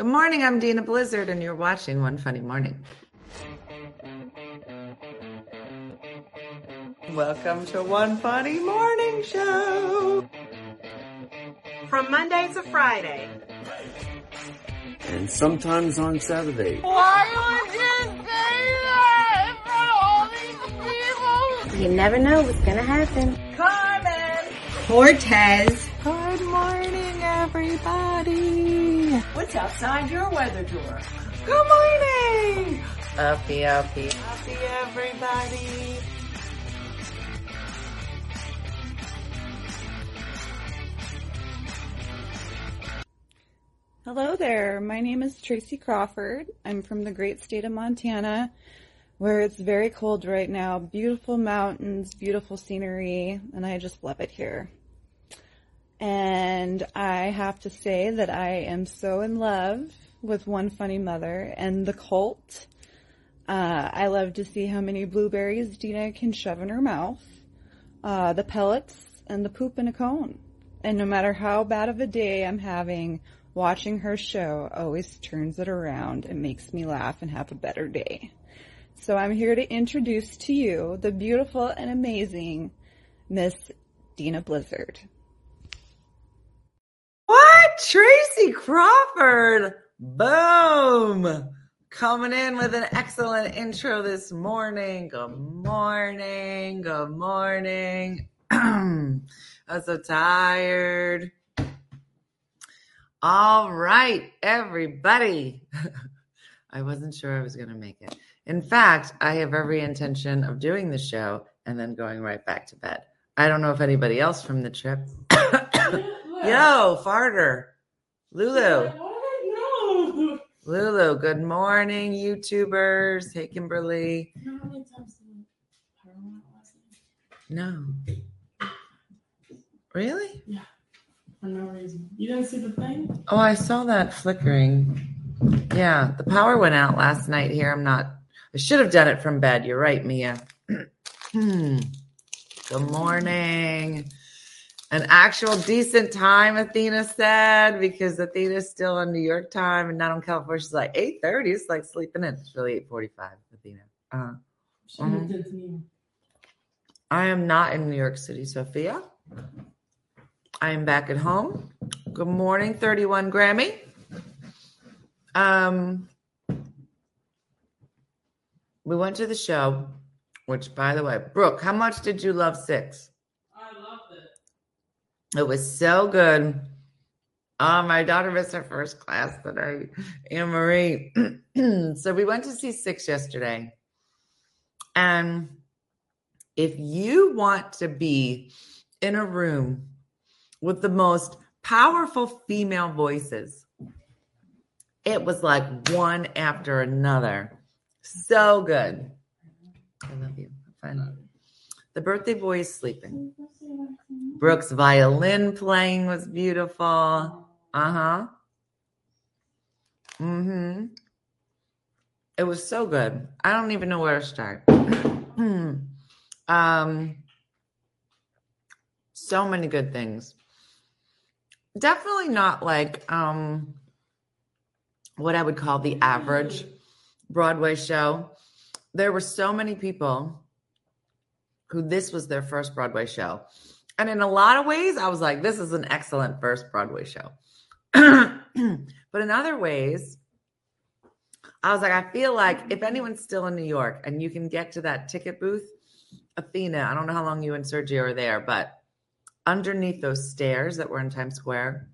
Good morning. I'm Dina Blizzard, and you're watching One Funny Morning. Welcome to One Funny Morning Show. From Monday to Friday. And sometimes on Saturday. Why would you say that in front of all these people? You never know what's gonna happen. Carmen! Cortez. Good morning, everybody. What's outside your weather door? Good morning. Uppy, uppy, uppy, everybody. Hello there. My name is Tracy Crawford. I'm from the great state of Montana, where it's very cold right now. Beautiful mountains, beautiful scenery, and I just love it here. And I have to say that I am so in love with One Funny Mother and the cult. Uh, I love to see how many blueberries Dina can shove in her mouth, uh, the pellets, and the poop in a cone. And no matter how bad of a day I'm having, watching her show always turns it around and makes me laugh and have a better day. So I'm here to introduce to you the beautiful and amazing Miss Dina Blizzard. What? Tracy Crawford. Boom. Coming in with an excellent intro this morning. Good morning. Good morning. I'm so tired. All right, everybody. I wasn't sure I was going to make it. In fact, I have every intention of doing the show and then going right back to bed. I don't know if anybody else from the trip. Yo, farter. Lulu. Lulu, good morning, YouTubers. Hey, Kimberly. No. Really? Yeah. For no reason. You didn't see the thing? Oh, I saw that flickering. Yeah, the power went out last night here. I'm not, I should have done it from bed. You're right, Mia. Hmm. Good morning. An actual decent time, Athena said, because Athena's still on New York time and not on California. She's like 8.30. It's like sleeping in. It's really 8.45, Athena. Uh, She looked at me. I am not in New York City, Sophia. I am back at home. Good morning, 31 Grammy. Um, we went to the show, which, by the way, Brooke, how much did you love Six? It. Was so good. Oh, my daughter missed her first class today, Anne Marie. so we went to see Six yesterday. And if you want to be in a room with the most powerful female voices, it was like one after another. So good. I love you. The birthday boy is sleeping. Brooke's violin playing was beautiful. Uh huh. Mm hmm. It was so good. I don't even know where to start. um, so many good things. Definitely not like um, what I would call the average Broadway show. There were so many people who this was their first Broadway show. And in a lot of ways, I was like, this is an excellent first Broadway show. but in other ways, I was like, I feel like if anyone's still in New York and you can get to that ticket booth, Athena, I don't know how long you and Sergio are there, but underneath those stairs that were in Times Square,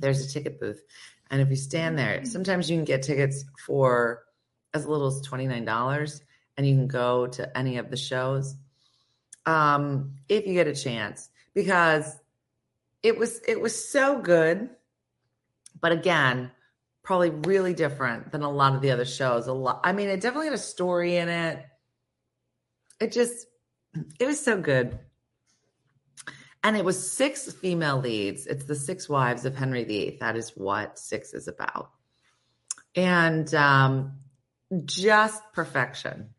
there's a ticket booth. And if you stand there, sometimes you can get tickets for as little as $29 and you can go to any of the shows um, if you get a chance because it was it was so good but again probably really different than a lot of the other shows. A lot i mean it definitely had a story in it. It just it was so good. And it was six female leads. It's the six wives of henry viii that is what six is about. And um just perfection.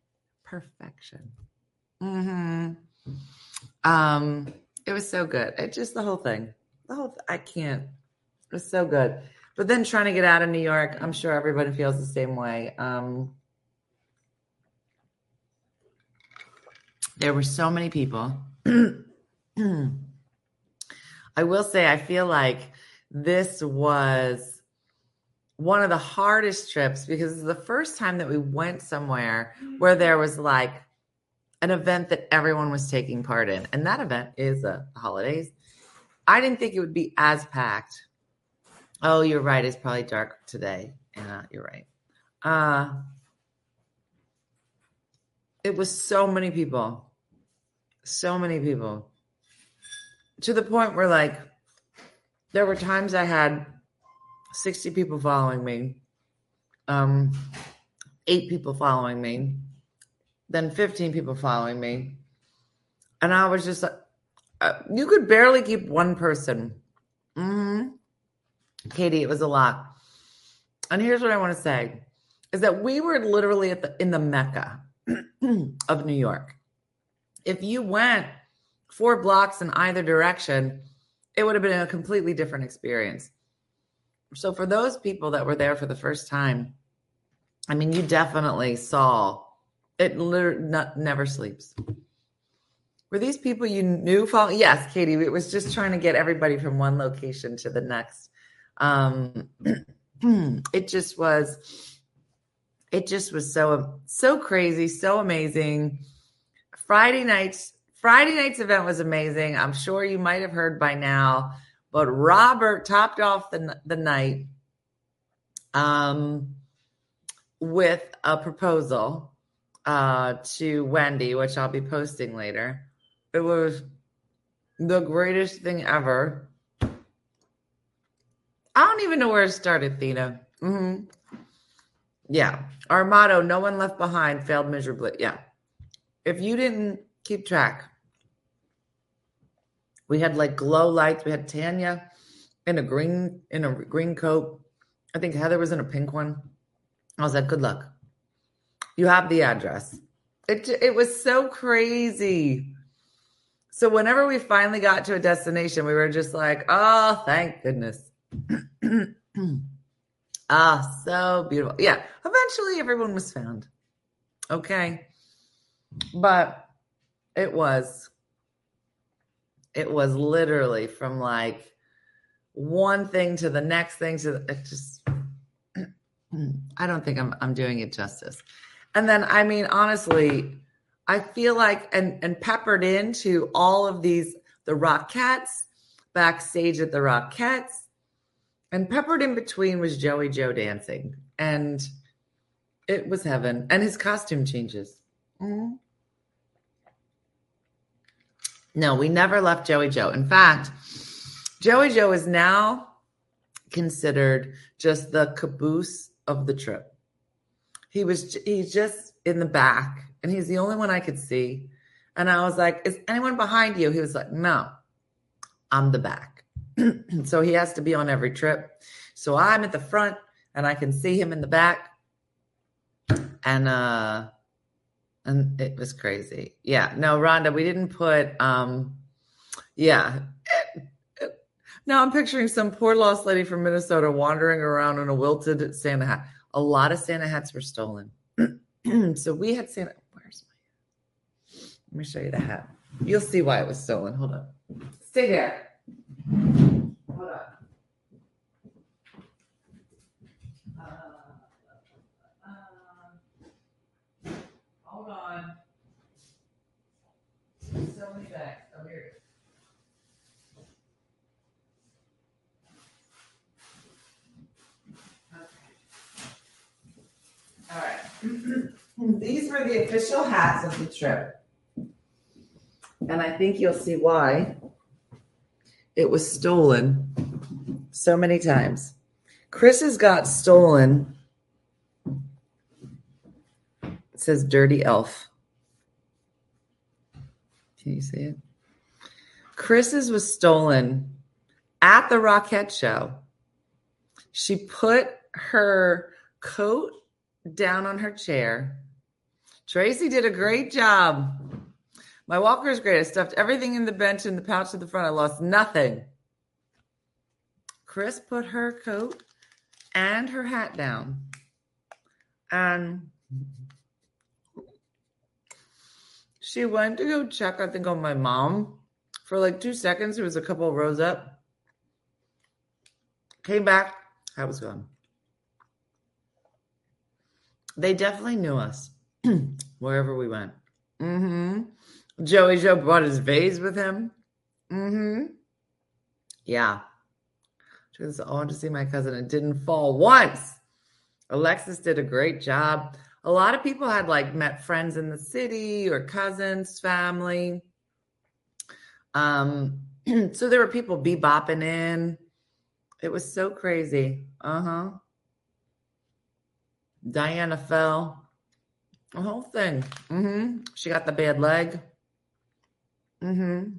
Perfection. Hmm um it was so good it just the whole thing the whole i can't it was so good But then trying to get out of New York, I'm sure everybody feels the same way. Um, there were so many people. I will say, I feel like this was one of the hardest trips because it's the first time that we went somewhere where there was like an event that everyone was taking part in. And that event is uh, the holidays. I didn't think it would be as packed. Oh, you're right. It's probably dark today. Yeah, you're right. Uh, it was so many people. So many people. To the point where, like, there were times I had 60 people following me, um, eight people following me, then 15 people following me. And I was just like, uh, you could barely keep one person. hmm Katie, it was a lot. And here's what I want to say is that we were literally at the in the mecca of New York. If you went four blocks in either direction, it would have been a completely different experience. So for those people that were there for the first time, I mean, you definitely saw it. Literally not, never sleeps. Were these people you knew following? Yes, Katie. It was just trying to get everybody from one location to the next. Um, it just was. It just was so so crazy, so amazing. Friday nights, Friday night's event was amazing. I'm sure you might have heard by now, but Robert topped off the the night um, with a proposal uh, to Wendy, which I'll be posting later. It was the greatest thing ever. I don't even know where it started, Thina. hmm Yeah. Our motto, no one left behind, failed miserably. Yeah. If you didn't keep track, we had like glow lights. We had Tanya in a green in a green coat. I think Heather was in a pink one. I was like, good luck. You have the address. It it was so crazy. So whenever we finally got to a destination, we were just like, oh, thank goodness. ah, so beautiful. Yeah. Eventually everyone was found. Okay. But it was it was literally from like one thing to the next thing to the, it just I don't think I'm I'm doing it justice. And then I mean honestly, I feel like and and peppered into all of these the Rockettes backstage at the Rockettes and peppered in between was Joey Joe dancing and it was heaven and his costume changes. Mhm. No, we never left Joey Joe. In fact, Joey Joe is now considered just the caboose of the trip. He was he's just in the back and he's the only one I could see. And I was like, "Is anyone behind you?" He was like, "No. I'm the back." so he has to be on every trip. So I'm at the front and I can see him in the back. And uh and it was crazy. Yeah. No, Rhonda, we didn't put um yeah. Now I'm picturing some poor lost lady from Minnesota wandering around in a wilted Santa hat. A lot of Santa hats were stolen. so we had Santa. Where's my? Let me show you the hat. You'll see why it was stolen. Hold on. Stay there. Hold on. Uh, uh, hold on. So many bags. Oh, here it is. All right. These were the official hats of the trip. And I think you'll see why it was stolen so many times. Chris's got stolen. It says Dirty Elf. Can you see it? Chris's was stolen at the Rockette show. She put her coat down on her chair. Tracy did a great job. My walker is great. I stuffed everything in the bench and the pouch at the front. I lost nothing. Chris put her coat and her hat down. And she went to go check, I think, on my mom for like two seconds. There was a couple rows up. Came back. I was gone. They definitely knew us wherever we went. Mm-hmm. Joey Joe brought his vase with him. Mm-hmm. Yeah. She was on to see my cousin and didn't fall once. Alexis did a great job. A lot of people had like met friends in the city or cousins, family. Um, so there were people bebopping in. It was so crazy. Uh-huh. Diana fell. The whole thing. Mm-hmm. She got the bad leg. Mm-hmm.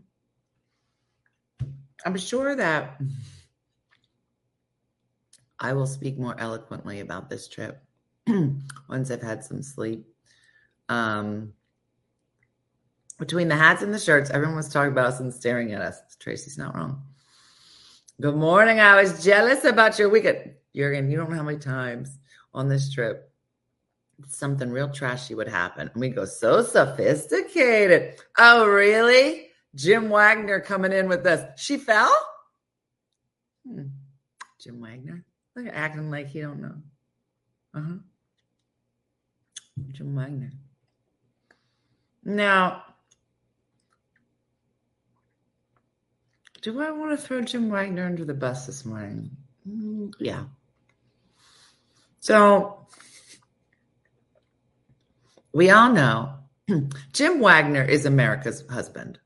I'm sure that I will speak more eloquently about this trip once I've had some sleep. Um, between the hats and the shirts, everyone was talking about us and staring at us. Tracy's not wrong. Good morning. I was jealous about your weekend. Jurgen, you don't know how many times on this trip something real trashy would happen. And we go, so sophisticated. Oh, really? Jim Wagner coming in with this. She fell? Hmm. Jim Wagner. Look at acting like he don't know. Uh-huh. Jim Wagner. Now, do I want to throw Jim Wagner under the bus this morning? Mm, yeah. So we all know Jim Wagner is America's husband.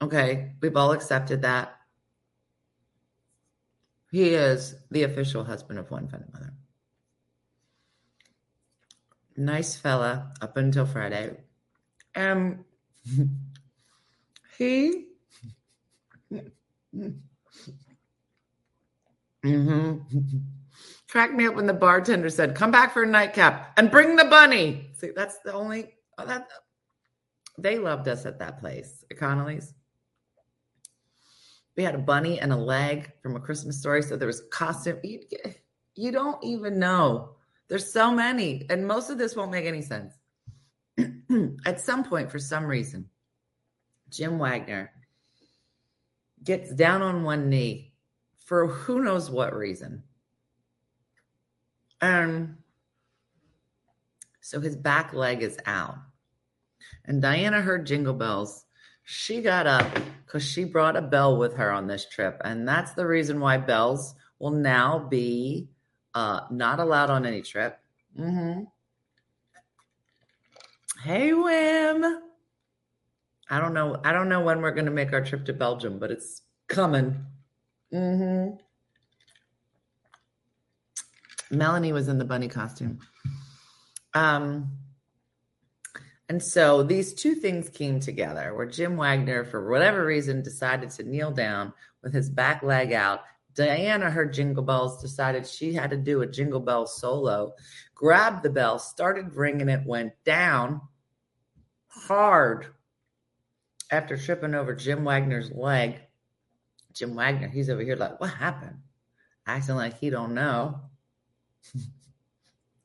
Okay. We've all accepted that. He is the official husband of One Funny Mother. Nice fella up until Friday. Um, he. hmm Cracked me up when the bartender said, "Come back for a nightcap and bring the bunny." See, that's the only oh, that they loved us at that place, Connolly's. We had a bunny and a leg from a Christmas story, so there was costume. You, you don't even know. There's so many, and most of this won't make any sense. at some point, for some reason, Jim Wagner gets down on one knee for who knows what reason and so his back leg is out. And Diana heard jingle bells. She got up because she brought a bell with her on this trip. And that's the reason why bells will now be uh, not allowed on any trip. Mm-hmm. Hey, Wim. I don't know. I don't know when we're going to make our trip to Belgium, but it's coming. Mm-hmm. Melanie was in the bunny costume. Um, and so these two things came together where Jim Wagner, for whatever reason, decided to kneel down with his back leg out. Diana heard jingle bells, decided she had to do a jingle bell solo, grabbed the bell, started ringing it, went down hard after tripping over Jim Wagner's leg. Jim Wagner, he's over here like, what happened? Acting like he don't know.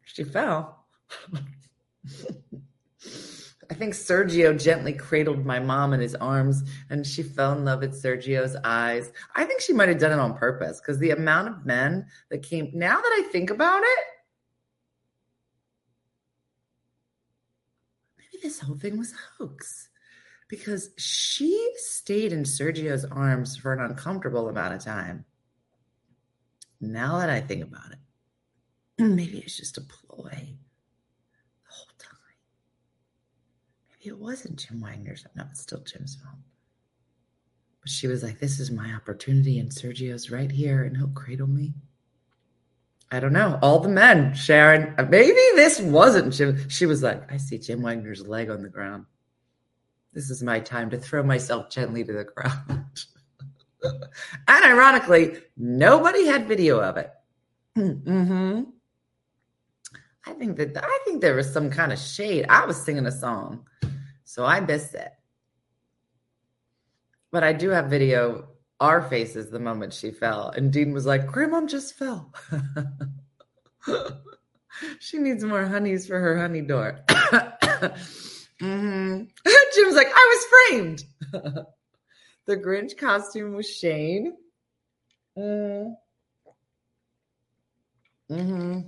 She fell. I think Sergio gently cradled my mom in his arms and she fell in love with Sergio's eyes. I think she might have done it on purpose because the amount of men that came, now that I think about it, maybe this whole thing was a hoax because she stayed in Sergio's arms for an uncomfortable amount of time. Now that I think about it, maybe it's just a ploy the whole time. Maybe it wasn't Jim Wagner's. No, it's still Jim's fault. But she was like, This is my opportunity, and Sergio's right here, and he'll cradle me. I don't know. All the men, Sharon, maybe this wasn't Jim. She was like, I see Jim Wagner's leg on the ground. This is my time to throw myself gently to the ground. and ironically, nobody had video of it. mm-hmm. I think that I think there was some kind of shade. I was singing a song, so I missed it. But I do have video our faces the moment she fell, and Dean was like, "Grandma just fell." she needs more honeys for her honey door. hmm Jim's like, I was framed. the Grinch costume was Shane. Mm. hmm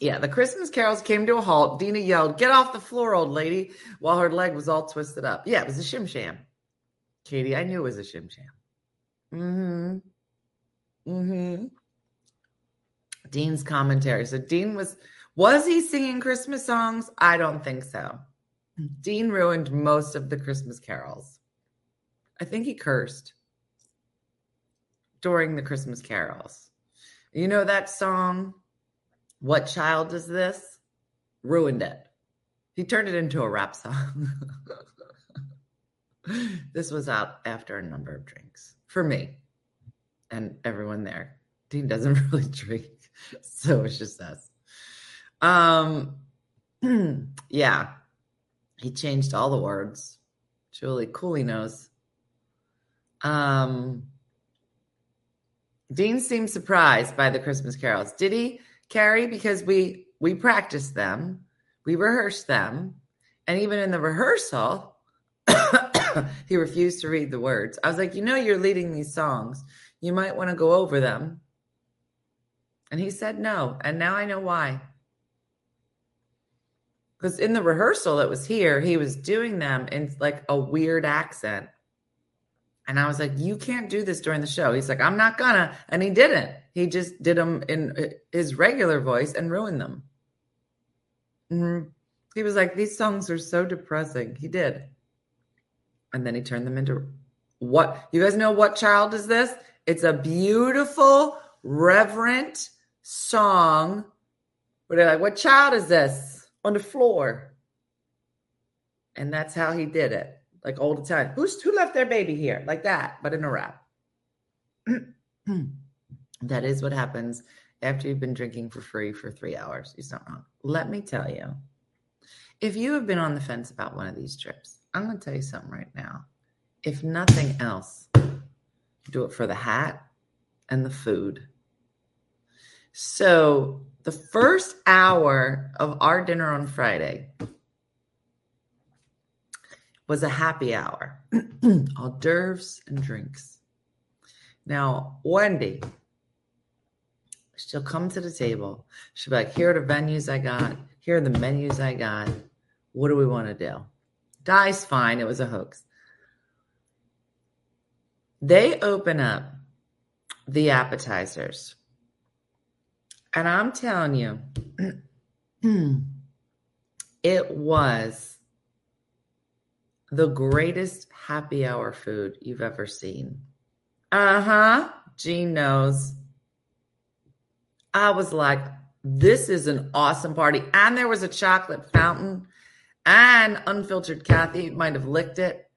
Yeah, the Christmas carols came to a halt. Dina yelled, Get off the floor, old lady, while her leg was all twisted up. Yeah, it was a shim sham. Katie, I knew it was a shim sham. Mm hmm. Mm hmm. Dean's commentary. So Dean was was he singing Christmas songs? I don't think so. Dean ruined most of the Christmas carols. I think he cursed during the Christmas carols. You know that song, What Child Is This? Ruined it. He turned it into a rap song. this was out after a number of drinks for me and everyone there. Dean doesn't really drink, so it's just us. Um, yeah, he changed all the words. Julie Cooley knows. Um, Dean seemed surprised by the Christmas carols. Did he, Carrie? Because we we practiced them, we rehearsed them, and even in the rehearsal, he refused to read the words. I was like, you know, you're leading these songs. You might want to go over them. And he said no. And now I know why. Because in the rehearsal that was here, he was doing them in like a weird accent. And I was like, you can't do this during the show. He's like, I'm not gonna. And he didn't. He just did them in his regular voice and ruined them. Mm-hmm. He was like, these songs are so depressing. He did. And then he turned them into what? You guys know what child is this? It's a beautiful, reverent song. Where they're like, what child is this on the floor? And that's how he did it like all the time. Who's who left their baby here? Like that, but in a wrap. that is what happens after you've been drinking for free for three hours. He's not wrong. Let me tell you, if you have been on the fence about one of these trips, I'm going to tell you something right now. If nothing else, do it for the hat and the food. So, the first hour of our dinner on Friday was a happy hour, hors d'oeuvres and drinks. Now, Wendy, she'll come to the table. She'll be like, here are the venues I got. Here are the menus I got. What do we want to do? Die's fine. It was a hoax. They open up the appetizers. And I'm telling you, it was the greatest happy hour food you've ever seen. Uh huh. Gene knows. I was like, this is an awesome party. And there was a chocolate fountain and unfiltered Kathy might have licked it.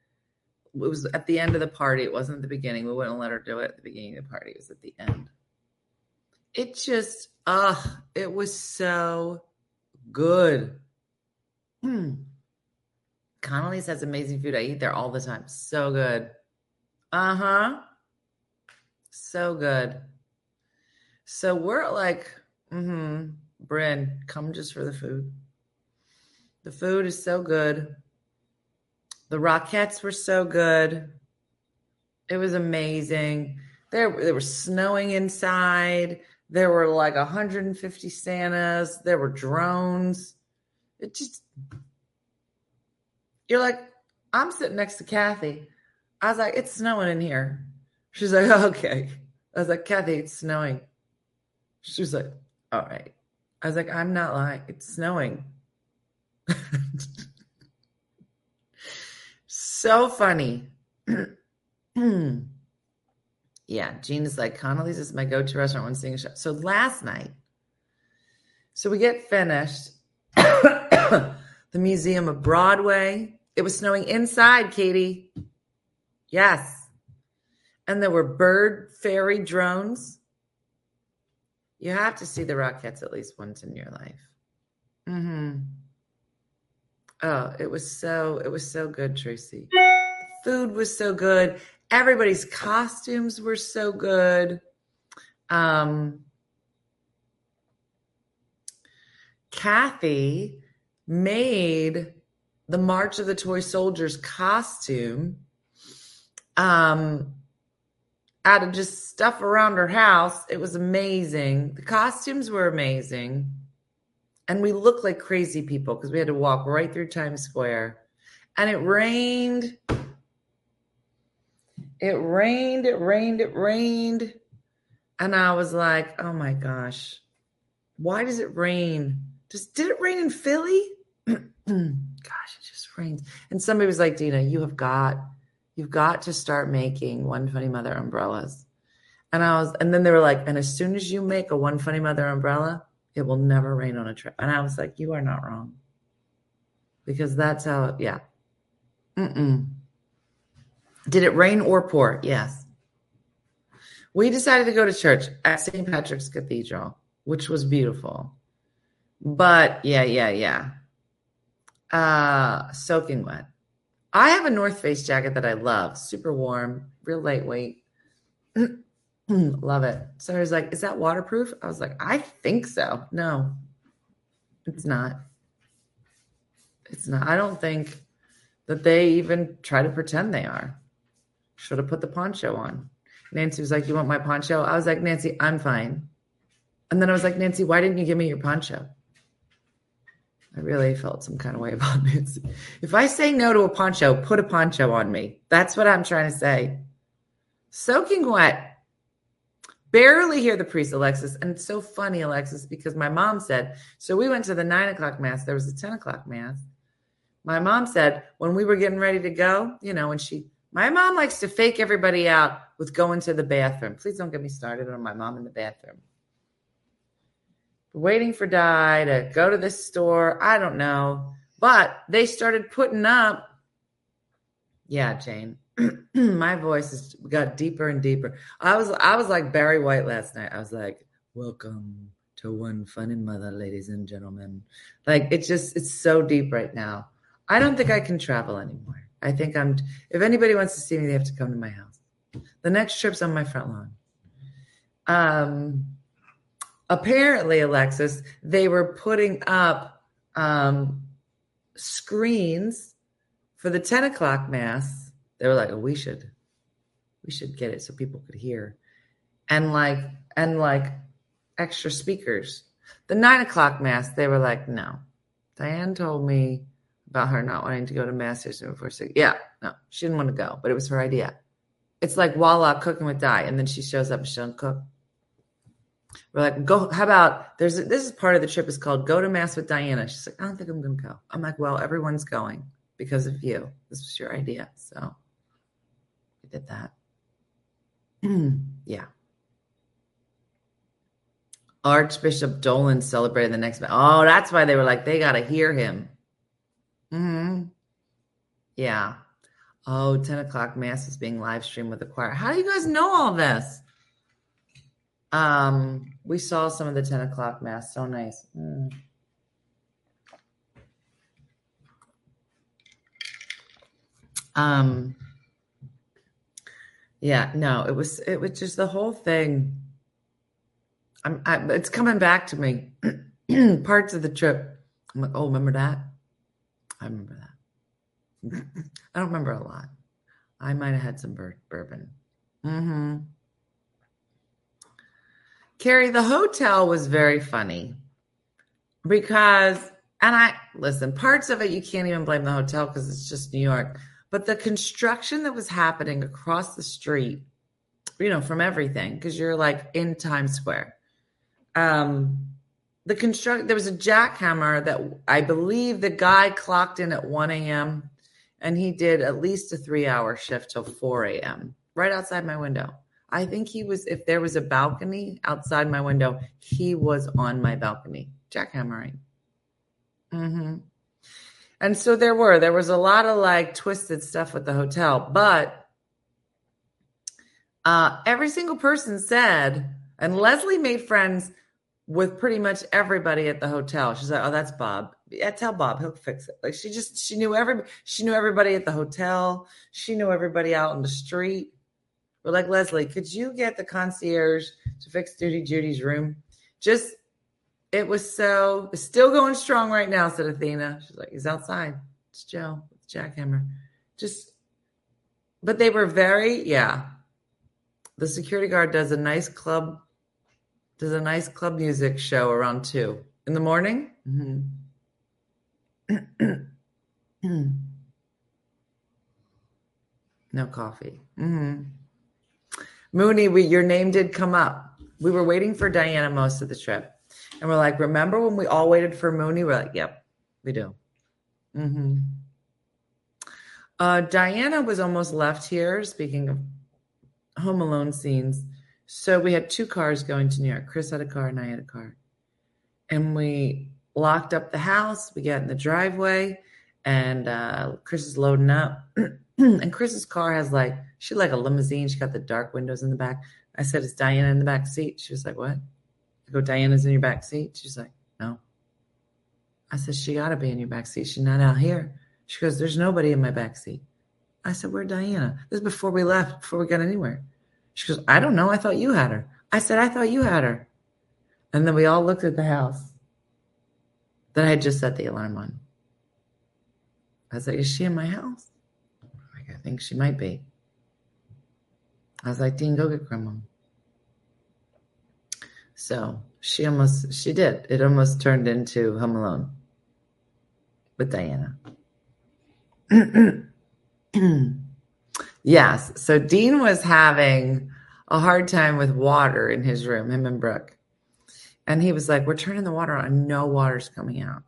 It was at the end of the party. It wasn't the beginning. We wouldn't let her do it at the beginning of the party. It was at the end. It just, ah, uh, it was so good. Hmm. Connolly's has amazing food. I eat there all the time. So good. Uh huh. So good. So we're like, mm-hmm. Bryn, come just for the food. The food is so good. The Rockettes were so good. It was amazing. There, there was snowing inside. There were like 150 Santas. There were drones. It just you're like, I'm sitting next to Kathy. I was like, it's snowing in here. She's like, okay. I was like, Kathy, it's snowing. She was like, all right. I was like, I'm not lying. It's snowing. so funny. yeah, Gene is like, Connolly's is my go to restaurant when seeing a show. So last night, so we get finished. the Museum of Broadway, it was snowing inside, Katie. Yes. And there were bird fairy drones. You have to see the Rockettes at least once in your life. Mm-hmm. Oh, it was so it was so good, Tracy. Food was so good. Everybody's costumes were so good. Um, Kathy made the March of the Toy Soldiers costume um, out of just stuff around her house. It was amazing. The costumes were amazing. And we looked like crazy people because we had to walk right through Times Square. And it rained. It rained, it rained, it rained. And I was like, oh my gosh, why does it rain? Just did it rain in Philly? Gosh, it just rains. And somebody was like, Dina, you have got, you've got to start making one funny mother umbrellas. And I was, and then they were like, and as soon as you make a one funny mother umbrella, it will never rain on a trip. And I was like, you are not wrong. Because that's how, yeah. Mm-mm. Did it rain or pour? Yes. We decided to go to church at St. Patrick's Cathedral, which was beautiful. But yeah, yeah, yeah. Uh soaking wet. I have a North Face jacket that I love. Super warm, real lightweight. love it. So I was like, is that waterproof? I was like, I think so. No, it's not. It's not. I don't think that they even try to pretend they are. Should have put the poncho on. Nancy was like, You want my poncho? I was like, Nancy, I'm fine. And then I was like, Nancy, why didn't you give me your poncho? I really felt some kind of way about Nancy. If I say no to a poncho, put a poncho on me. That's what I'm trying to say. Soaking wet. Barely hear the priest, Alexis. And it's so funny, Alexis, because my mom said, so we went to the nine o'clock mass. There was a 10 o'clock mass. My mom said, when we were getting ready to go, you know, when she my mom likes to fake everybody out with going to the bathroom. Please don't get me started on my mom in the bathroom. Waiting for Di to go to this store. I don't know. But they started putting up. Yeah, Jane. my voice has got deeper and deeper. I was I was like Barry White last night. I was like, "Welcome to one funny mother, ladies and gentlemen." Like it's just it's so deep right now. I don't think I can travel anymore. I think I'm. If anybody wants to see me, they have to come to my house. The next trip's on my front lawn. Um, apparently, Alexis, they were putting up um, screens for the ten o'clock mass. They were like, "Oh, we should, we should get it so people could hear," and like, and like, extra speakers. The nine o'clock mass, they were like, "No." Diane told me about her not wanting to go to mass masters before six. Yeah, no, she didn't want to go, but it was her idea. It's like voila, cooking with Di, and then she shows up and she doesn't cook. We're like, go. How about there's a, this is part of the trip is called go to mass with Diana. She's like, I don't think I'm to go. I'm like, well, everyone's going because of you. This was your idea, so we did that. yeah. Archbishop Dolan celebrated the next. Oh, that's why they were like, they got to hear him. Hmm. Yeah. Oh, 10 o'clock mass is being live streamed with the choir. How do you guys know all this? Um, we saw some of the 10 o'clock mass. So nice. Mm. Um, yeah, no, it was it was just the whole thing. I'm I, it's coming back to me. Parts of the trip. I'm like, oh, remember that? I remember that. I don't remember a lot. I might have had some bur- bourbon. Mm-hmm. Carrie, the hotel was very funny because, and I listen, parts of it you can't even blame the hotel because it's just New York, but the construction that was happening across the street, you know, from everything, because you're like in Times Square. Um, the construct there was a jackhammer that I believe the guy clocked in at 1 a.m. and he did at least a three hour shift till 4 a.m. right outside my window. I think he was if there was a balcony outside my window, he was on my balcony jackhammering. Mm-hmm. And so there were there was a lot of like twisted stuff with the hotel, but uh, every single person said, and Leslie made friends with pretty much everybody at the hotel. She's like, "Oh, that's Bob. Yeah, tell Bob, he'll fix it." Like she just she knew every she knew everybody at the hotel. She knew everybody out on the street. Like, Leslie, could you get the concierge to fix Duty Judy's room? Just It was so it's still going strong right now, said Athena. She's like, he's outside. It's Joe with jackhammer. Just but they were very, yeah. The security guard does a nice club does a nice club music show around two in the morning. hmm no coffee. hmm Mooney, we, your name did come up. We were waiting for Diana most of the trip. And we're like, remember when we all waited for Mooney? We're like, yep, we do. hmm Uh, Diana was almost left here, speaking of Home Alone scenes. So we had two cars going to New York. Chris had a car and I had a car. And we locked up the house. We got in the driveway and uh, Chris is loading up. Hmm, and Chris's car has like, she like a limousine. She got the dark windows in the back. I said, Is Diana in the back seat? She was like, What? I go, Diana's in your back seat. She's like, No. I said, She got to be in your back seat. She's not out here. She goes, There's nobody in my back seat. I said, Where Diana? This is before we left, before we got anywhere. She goes, I don't know. I thought you had her. I said, I thought you had her. And then we all looked at the house that I had just set the alarm on. I was like, Is she in my house? Think she might be. I was like, Dean, go get grandma. So she almost, she did. It almost turned into Home Alone with Diana. yes. So Dean was having a hard time with water in his room, him and Brooke. And he was like, We're turning the water on, no water's coming out.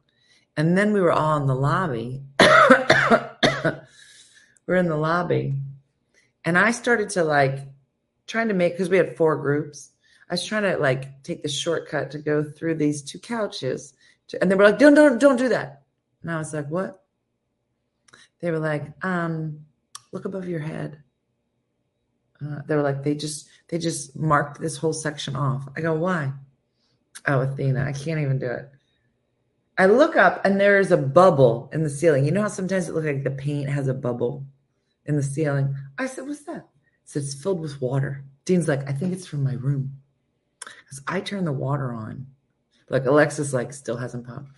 And then we were all in the lobby. we're in the lobby. And I started to like trying to make because we had four groups. I was trying to like take the shortcut to go through these two couches. To, and they were like, don't, don't, don't do that. And I was like, what? They were like, um, look above your head. Uh, they were like, they just, they just marked this whole section off. I go, why? Oh, Athena, I can't even do it. I look up and there is a bubble in the ceiling. You know how sometimes it looks like the paint has a bubble in the ceiling? I said, What's that? So it's filled with water. Dean's like, I think it's from my room. Because I turned the water on. Like Alexis like still hasn't popped.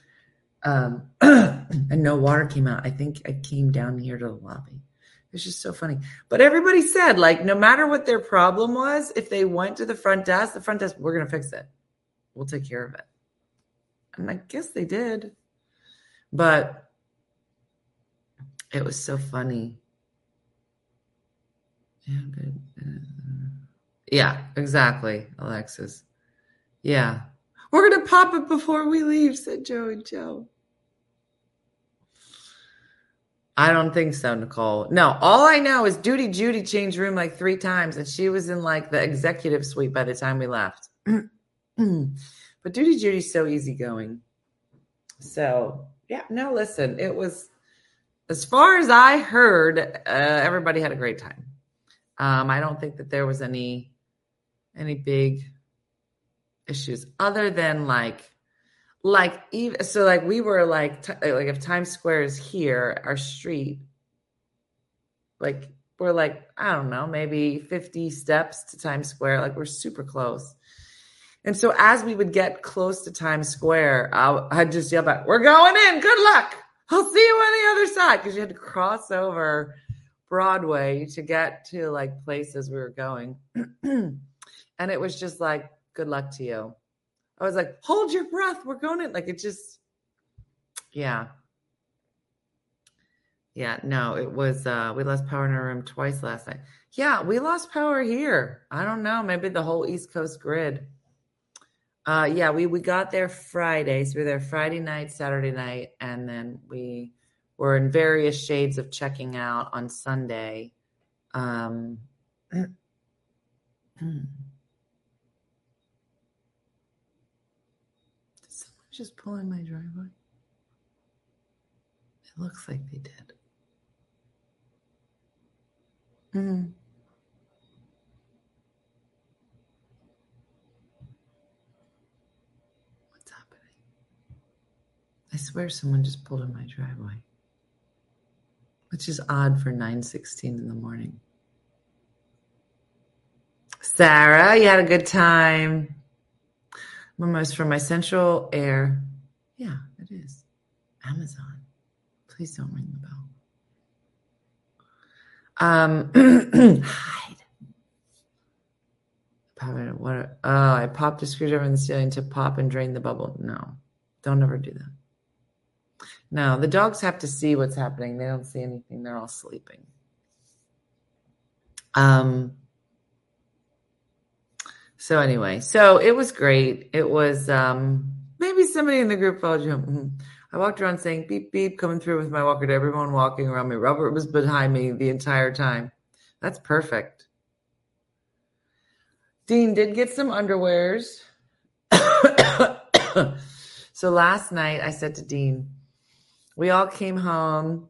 Um, and no water came out. I think I came down here to the lobby. It's just so funny. But everybody said, like, no matter what their problem was, if they went to the front desk, the front desk, we're gonna fix it. We'll take care of it. And I guess they did. But it was so funny. Yeah, good. Yeah, exactly, Alexis. Yeah. We're going to pop it before we leave, said Joe and Joe. I don't think so, Nicole. No, all I know is Duty Judy changed room like three times, and she was in like the executive suite by the time we left. but Duty Judy's so easygoing. So, yeah, no, listen, it was, as far as I heard, uh, everybody had a great time. Um, I don't think that there was any any big issues other than like like even so like we were like t- like if Times Square is here, our street, like we're like I don't know maybe fifty steps to Times Square. Like we're super close. And so as we would get close to Times Square, I, I'd just yell back, "We're going in. Good luck. I'll see you on the other side." Because you had to cross over Broadway to get to like places we were going. and it was just like, good luck to you. I was like, hold your breath. We're going in. Like it just, yeah. Yeah, no, it was, uh, we lost power in our room twice last night. Yeah, we lost power here. I don't know. Maybe the whole East Coast grid. Uh, yeah, we, we got there Friday. So we were there Friday night, Saturday night, and then we were in various shades of checking out on Sunday. Um, Did someone just pull in my driveway? It looks like they did. Mm. What's happening? I swear someone just pulled in my driveway which is odd for 9:16 in the morning. Sarah, you had a good time. Almost from my central air. Yeah, it is. Amazon. Please don't ring the bell. Um, hide. What? Oh, I popped a screwdriver in the ceiling to pop and drain the bubble. No, don't ever do that. No, the dogs have to see what's happening. They don't see anything. They're all sleeping. Um. So anyway, so it was great. It was um maybe somebody in the group followed you. Mhm. I walked around saying beep beep, coming through with my walker to everyone walking around me. Robert was behind me the entire time. That's perfect. Dean did get some underwears. so last night I said to Dean, we all came home.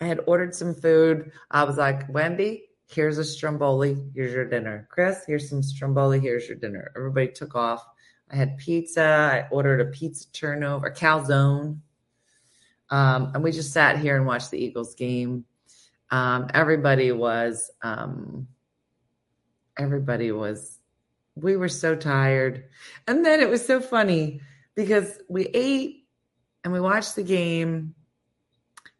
I had ordered some food. I was like, Wendy, here's a stromboli. Here's your dinner. Chris, here's some stromboli. Here's your dinner. Everybody took off. I had pizza. I ordered a pizza turnover, a calzone. Um, and we just sat here and watched the Eagles game. Um, everybody was, um, everybody was, we were so tired. And then it was so funny because we ate and we watched the game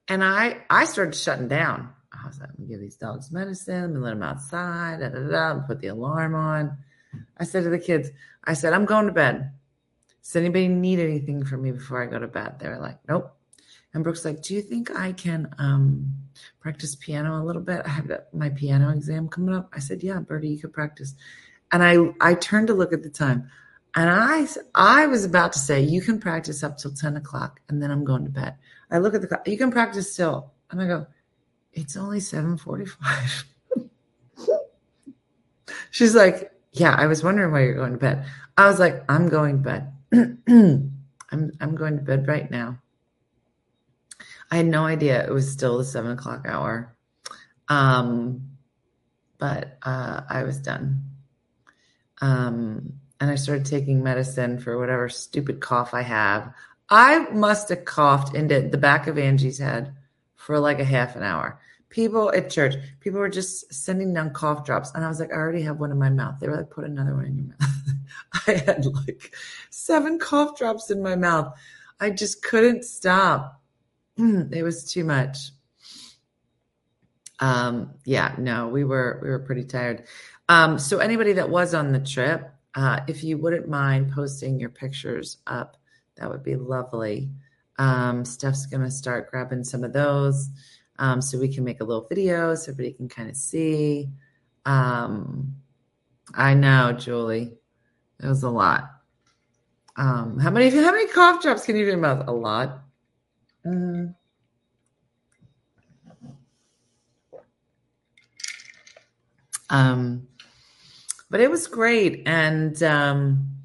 and I, I started shutting down. I was like, I'm give these dogs medicine. I'm let them outside. Da, da, da, put the alarm on. I said to the kids, I said, I'm going to bed. Does anybody need anything from me before I go to bed? They were like, Nope. And Brooke's like, Do you think I can um, practice piano a little bit? I have my piano exam coming up. I said, Yeah, Bertie, you could practice. And I I turned to look at the time, and I I was about to say, You can practice up till 10 o'clock, and then I'm going to bed. I look at the clock. You can practice still, and I go, It's only 7:45. She's like, Yeah, I was wondering why you're going to bed. I was like, I'm going to bed. I'm I'm going to bed right now. I had no idea it was still the seven o'clock hour. Um, but uh, I was done. Um, and I started taking medicine for whatever stupid cough I have. I must have coughed into the back of Angie's head for like a half an hour. People at church, people were just sending down cough drops. And I was like, I already have one in my mouth. They were like, put another one in your mouth. I had like seven cough drops in my mouth. I just couldn't stop. It was too much. Um, yeah, no, we were we were pretty tired. Um, so anybody that was on the trip, uh, if you wouldn't mind posting your pictures up, that would be lovely. Um, Steph's gonna start grabbing some of those um, so we can make a little video so everybody can kind of see. Um, I know, Julie, it was a lot. Um, how many how many cough drops can you do in mouth? A lot. Mm. Um, but it was great, and um,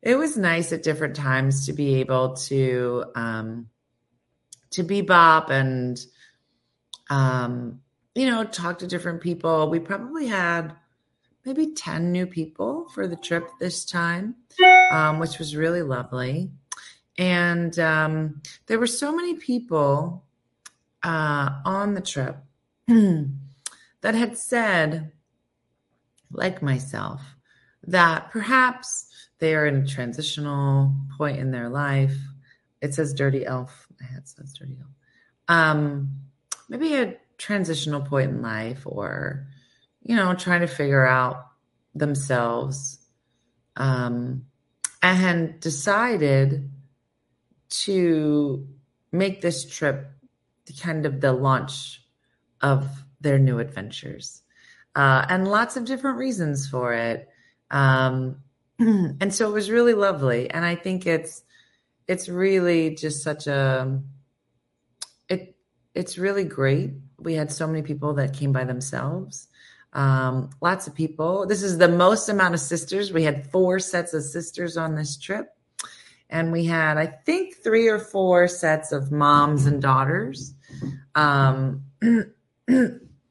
it was nice at different times to be able to um, to bebop and um, you know talk to different people. We probably had maybe ten new people for the trip this time, um, which was really lovely. And um, there were so many people uh, on the trip that had said, like myself, that perhaps they are in a transitional point in their life. It says dirty elf. My head says dirty elf. Um, maybe a transitional point in life or, you know, trying to figure out themselves um, and decided to make this trip kind of the launch of their new adventures uh, and lots of different reasons for it. Um, and so it was really lovely. And i think it's it's really just such a it it's really great. We had so many people that came by themselves. Um, lots of people. This is the most amount of sisters. We had four sets of sisters on this trip. And we had i think three or four sets of moms and daughters. Um,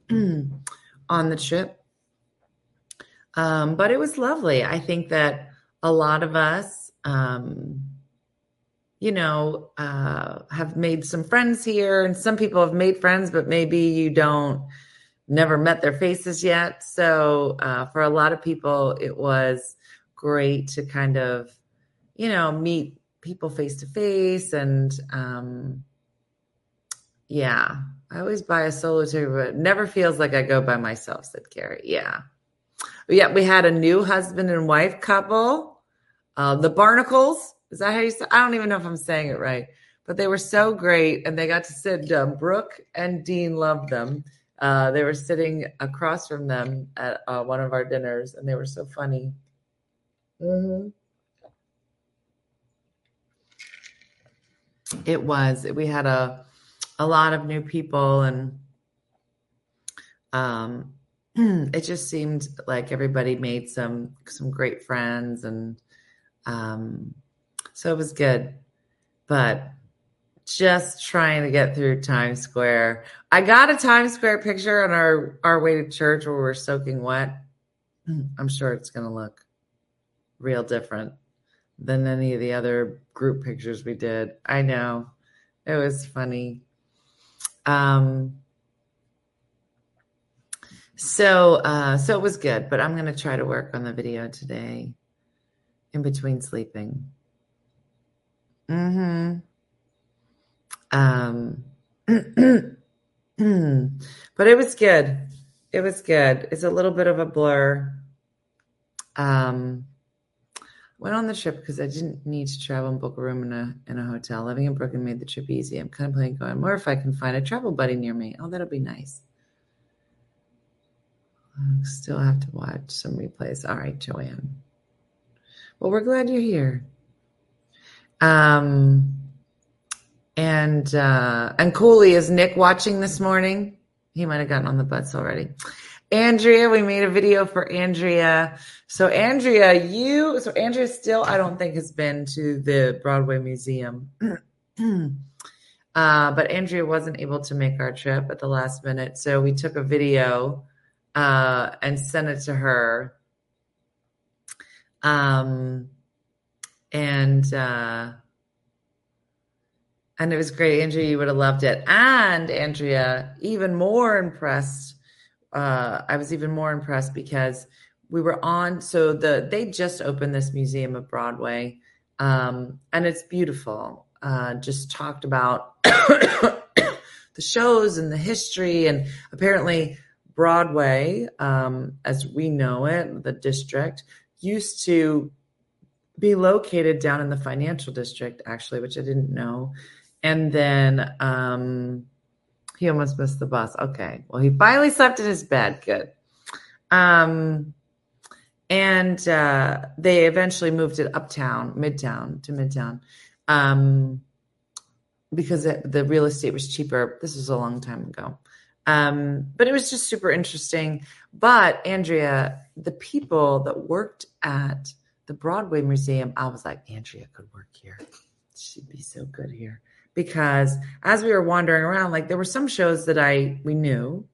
on the trip. Um, but it was lovely. I think that a lot of us um, you know uh, have made some friends here and some people have made friends but maybe you don't never met their faces yet. So uh, for a lot of people it was great to kind of you know, meet people face to face. And um, yeah, I always buy a solo ticket, but it never feels like I go by myself, said Carrie. Yeah. Yeah, we had a new husband and wife couple, uh, the Barnacles. Is that how you say? I don't even know if I'm saying it right, but they were so great, and they got to sit. Um, Brooke and Dean loved them. Uh, they were sitting across from them at uh, one of our dinners, and they were so funny. hmm It was. We had a a lot of new people, and um, it just seemed like everybody made some some great friends, and um, so it was good. But just trying to get through Times Square. I got a Times Square picture on our our way to church where we're soaking wet. I'm sure it's going to look real different than any of the other group pictures we did. I know. It was funny. Um so uh so it was good, but I'm to try to work on the video today in between sleeping. Mm-hmm. Um but it was good. It was good. It's a little bit of a blur. Um went on the trip because I didn't need to travel and book a room in a in a hotel. Living in Brooklyn made the trip easy. I'm kind of planning going more if I can find a travel buddy near me. Oh, that'll be nice. I still have to watch some replays. All right, Joanne. Well, we're glad you're here. Um, and uh, and Cooley is Nick watching this morning? He might have gotten on the bus already. Andrea, we made a video for Andrea. So Andrea, you so Andrea still I don't think has been to the Broadway Museum. uh, but Andrea wasn't able to make our trip at the last minute. So we took a video uh, and sent it to her. Um and uh and it was great. Andrea, you would have loved it. And Andrea, even more impressed. Uh, I was even more impressed because we were on. So the they just opened this museum of Broadway, um, and it's beautiful. Uh, just talked about the shows and the history, and apparently Broadway, um, as we know it, the district used to be located down in the financial district, actually, which I didn't know. And then um, he almost missed the bus. Okay. Well, he finally slept in his bed. Good. Um, and uh, they eventually moved it uptown, midtown to midtown, um, because it, the real estate was cheaper. This was a long time ago. Um, but it was just super interesting. But Andrea, the people that worked at the Broadway Museum, I was like, Andrea could work here. She'd be so good here because as we were wandering around, like there were some shows that I we knew,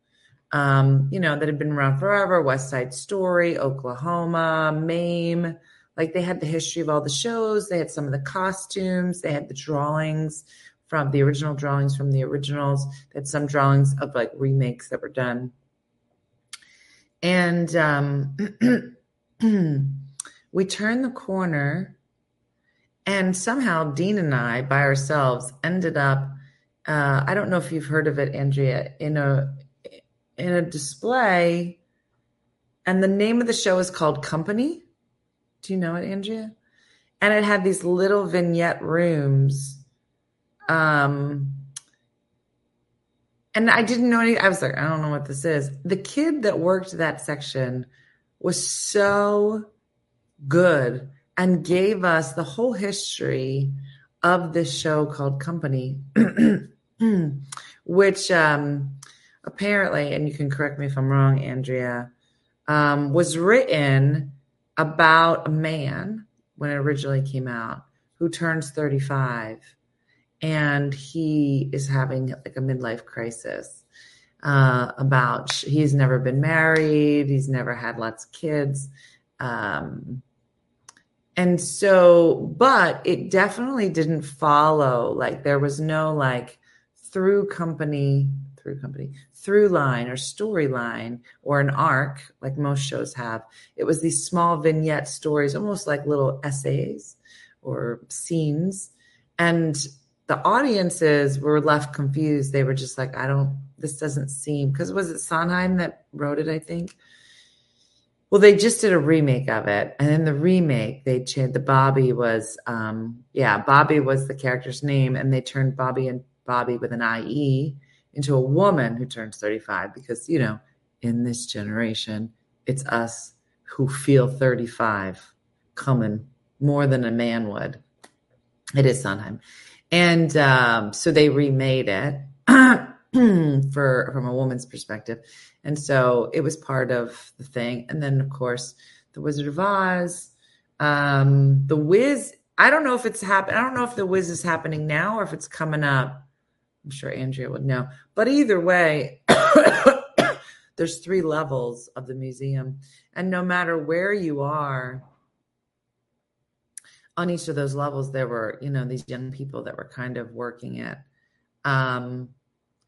um, you know, that had been around forever. West Side Story, Oklahoma, Mame. Like they had the history of all the shows. They had some of the costumes. They had the drawings from the original drawings from the originals. They had some drawings of like remakes that were done. And um, we turned the corner and somehow Dean and I, by ourselves, ended up. Uh, I don't know if you've heard of it, Andrea, in a in a display, and the name of the show is called Company. Do you know it, Andrea? And it had these little vignette rooms. Um, and I didn't know any. I was like, I don't know what this is. The kid that worked that section was so good and gave us the whole history of this show called Company, which um, apparently, and you can correct me if I'm wrong, Andrea, um, was written about a man when it originally came out who turns 35 and he is having like a midlife crisis uh, about he's never been married he's never had lots of kids um, and so but it definitely didn't follow like there was no like through company through company through line or storyline or an arc like most shows have. It was these small vignette stories almost like little essays or scenes. And the audiences were left confused. They were just like i don't this doesn't seem because was it sondheim that wrote it i think well they just did a remake of it. And in the remake they changed the bobby was um yeah bobby was the character's name and they turned bobby and bobby with an ie into a woman who turns 35 because you know in this generation it's us who feel 35 coming more than a man would. It is sondheim. And um, so they remade it for from a woman's perspective. And so it was part of the thing. And then of course the wizard of oz um the wiz i don't know if it's happening i don't know if the wiz is happening now or if it's coming up. I'm sure andrea would know. But either way there's three levels of the museum. And no matter where you are on each of those levels there were you know these young people that were kind of working it. Um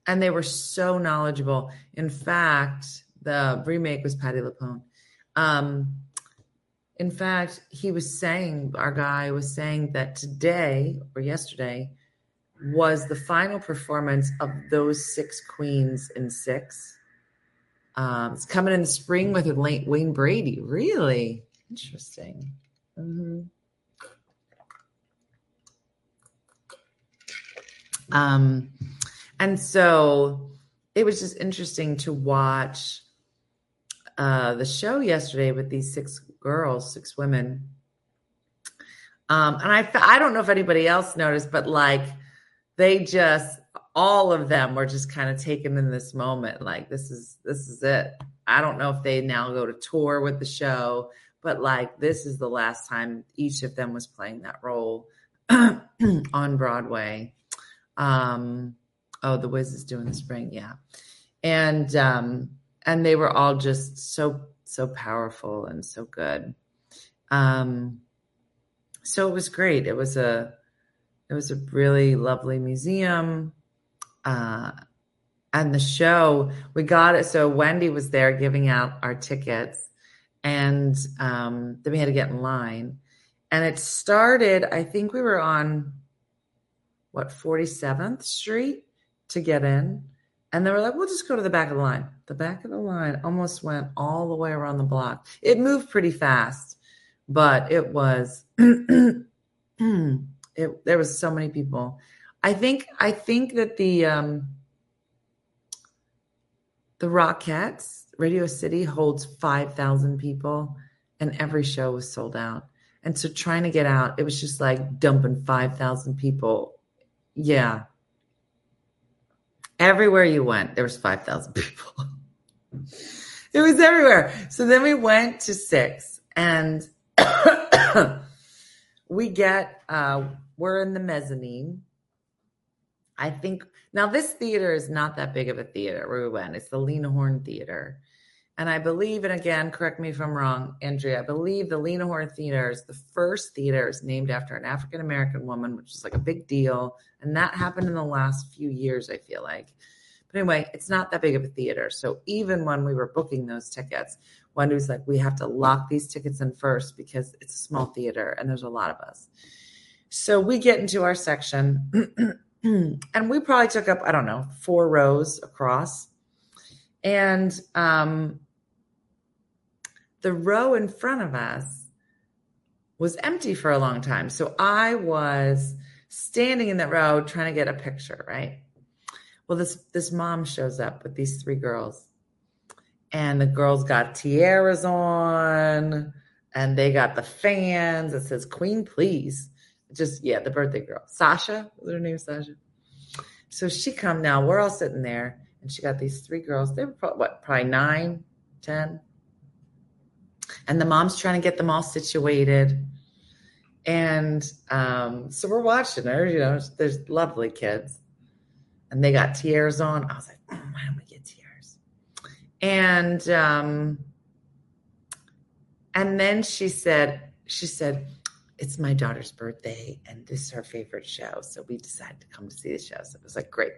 and they were so knowledgeable. In fact the remake was patti lupone um in fact he was saying our guy was saying that today or yesterday was the final performance of those six queens in six. Um it's coming in the spring with wayne brady. Really? Interesting. Mm-hmm. Um, and so it was just interesting to watch uh, the show yesterday with these six girls, six women. Um, and I, I don't know if anybody else noticed, but like they just, all of them were just kind of taken in this moment. Like this is, this is it. I don't know if they now go to tour with the show, but like this is the last time each of them was playing that role on Broadway. Um, oh, the Wiz is doing the spring, yeah, and um, and they were all just so so powerful and so good. Um, so it was great. It was a it was a really lovely museum. Uh, and the show we got it so wendy was there giving out our tickets and um, then we had to get in line and it started i think we were on what 47th Street to get in. And they were like, we'll just go to the back of the line. The back of the line almost went all the way around the block. It moved pretty fast, but it was it there was so many people. I think I think that the um the Rockettes, Radio City holds 5,000 people and every show was sold out. And so trying to get out, it was just like dumping 5,000 people yeah. Everywhere you went, there was 5,000 people. it was everywhere. So then we went to six and we get, uh, we're in the mezzanine. I think now this theater is not that big of a theater where we went. It's the Lena Horne Theater. And I believe, and again, correct me if I'm wrong, Andrea, I believe the Lena Horne Theater is the first theater is named after an African American woman, which is like a big deal. And that happened in the last few years, I feel like. But anyway, it's not that big of a theater. So even when we were booking those tickets, Wendy was like, we have to lock these tickets in first because it's a small theater and there's a lot of us. So we get into our section and we probably took up, I don't know, four rows across. And um, the row in front of us was empty for a long time. So I was standing in that row trying to get a picture, right? Well, this this mom shows up with these three girls. And the girls got tiaras on and they got the fans. It says Queen Please. Just yeah, the birthday girl. Sasha, was her name Sasha? So she come now. We're all sitting there, and she got these three girls. They were probably, what, probably nine, ten, and the mom's trying to get them all situated. And um, so we're watching her, you know, there's lovely kids. And they got tiaras on. I was like, oh, why don't we get tiaras? And um, and then she said, she said, it's my daughter's birthday and this is her favorite show. So we decided to come to see the show. So it was like, great.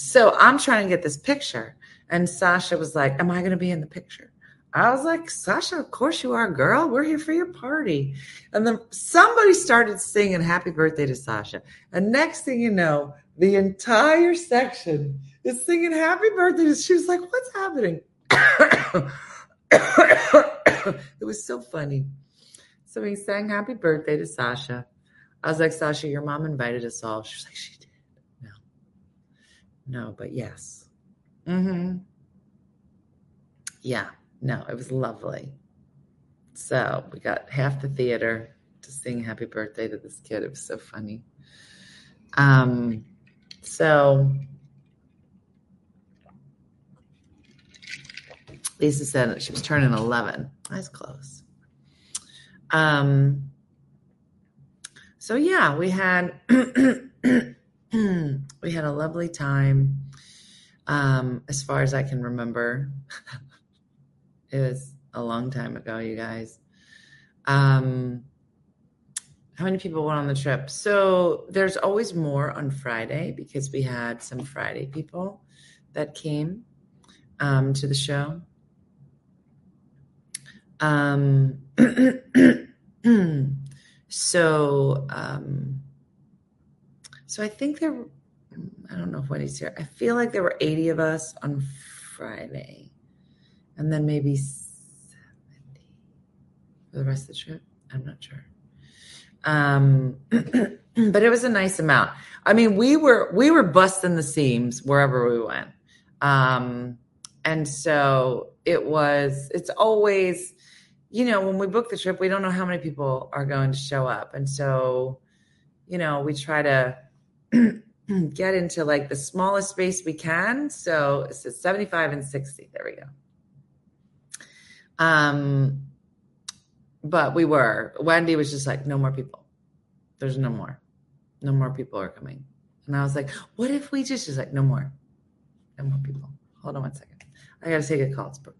So I'm trying to get this picture. And Sasha was like, Am I going to be in the picture? I was like, Sasha, of course you are, girl. We're here for your party. And then somebody started singing happy birthday to Sasha. And next thing you know, the entire section is singing happy birthday. She was like, what's happening? it was so funny. So he sang happy birthday to Sasha. I was like, Sasha, your mom invited us all. She was like, she. No, but yes. Mm-hmm. Yeah. No, it was lovely. So we got half the theater to sing happy birthday to this kid. It was so funny. Um, so Lisa said she was turning 11. That's close. Um, so yeah, we had we had a lovely time. Um, as far as I can remember, it was a long time ago, you guys. Um, how many people went on the trip? So there's always more on Friday because we had some Friday people that came um, to the show. Um, so, um, so I think there. I don't know if Wendy's here. I feel like there were 80 of us on Friday, and then maybe 70 for the rest of the trip. I'm not sure. Um, but it was a nice amount. I mean, we were we were busting the seams wherever we went. Um, and so it was it's always you know when we book the trip we don't know how many people are going to show up and so you know we try to get into like the smallest space we can so it's 75 and 60 there we go um but we were wendy was just like no more people there's no more no more people are coming and i was like what if we just she's like no more no more people hold on one second I gotta take a call. It's Brooke.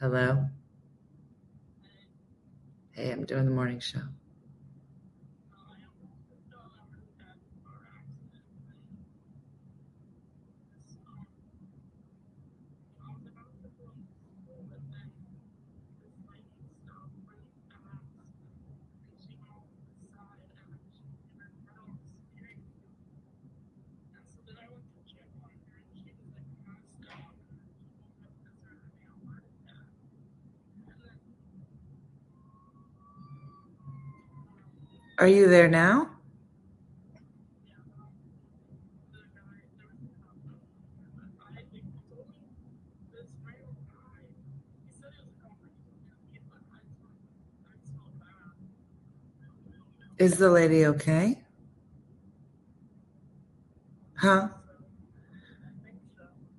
Hello. Hey, I'm doing the morning show. Are you there now? Is the lady okay? Huh?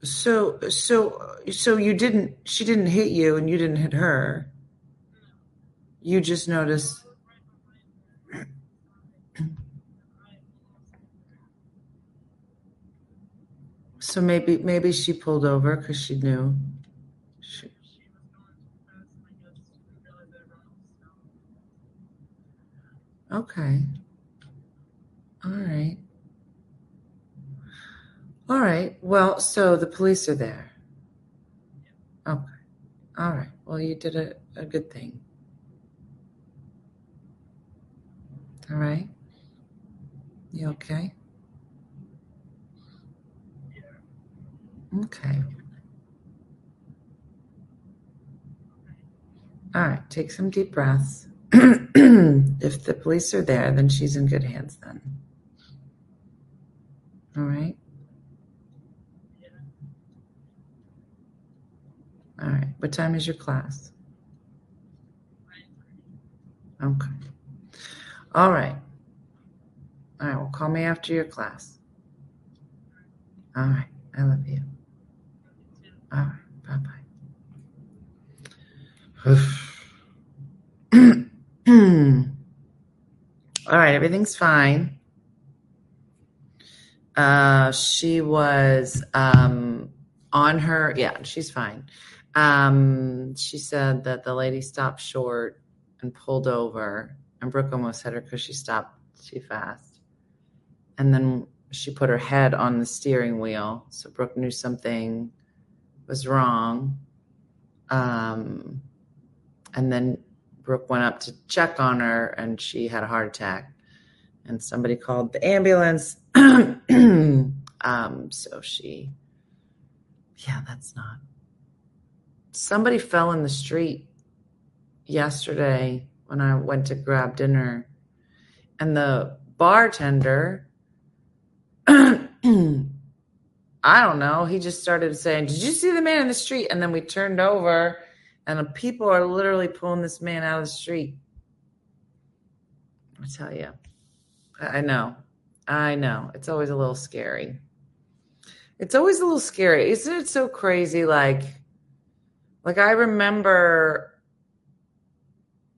So so so you didn't she didn't hit you and you didn't hit her. You just noticed So maybe maybe she pulled over because she knew. She, okay. All right. All right. Well, so the police are there. Okay. All right. Well, you did a, a good thing. All right. You okay? Okay. All right, take some deep breaths. if the police are there, then she's in good hands then. All right. All right. What time is your class? Okay. All right. All right. Well, call me after your class. All right. I love you. All right. Bye bye. All right. Everything's fine. Uh, she was um, on her. Yeah, she's fine. Um, she said that the lady stopped short and pulled over, and Brooke almost hit her because she stopped too fast. And then she put her head on the steering wheel, so Brooke knew something was wrong. Um, and then Brooke went up to check on her and she had a heart attack. And somebody called the ambulance. um, so she, yeah, that's not. Somebody fell in the street yesterday when I went to grab dinner. And the bartender, I don't know, he just started saying, Did you see the man in the street? And then we turned over and the people are literally pulling this man out of the street. I tell you, I know, I know. It's always a little scary. It's always a little scary. Isn't it so crazy? Like, like I remember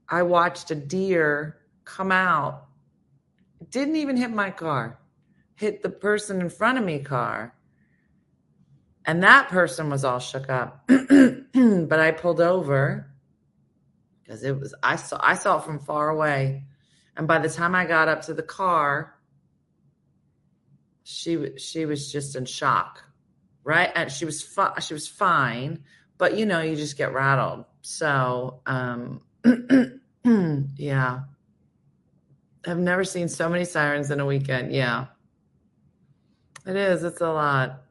I watched a deer come out. It didn't even hit my car. Hit the person in front of me car. And that person was all shook up. but I pulled over because it was I saw I saw it from far away. And by the time I got up to the car, she she was just in shock. Right? And she was she was fine, but you know, you just get rattled. So, um yeah. I've never seen so many sirens in a weekend. Yeah. It is. It's a lot.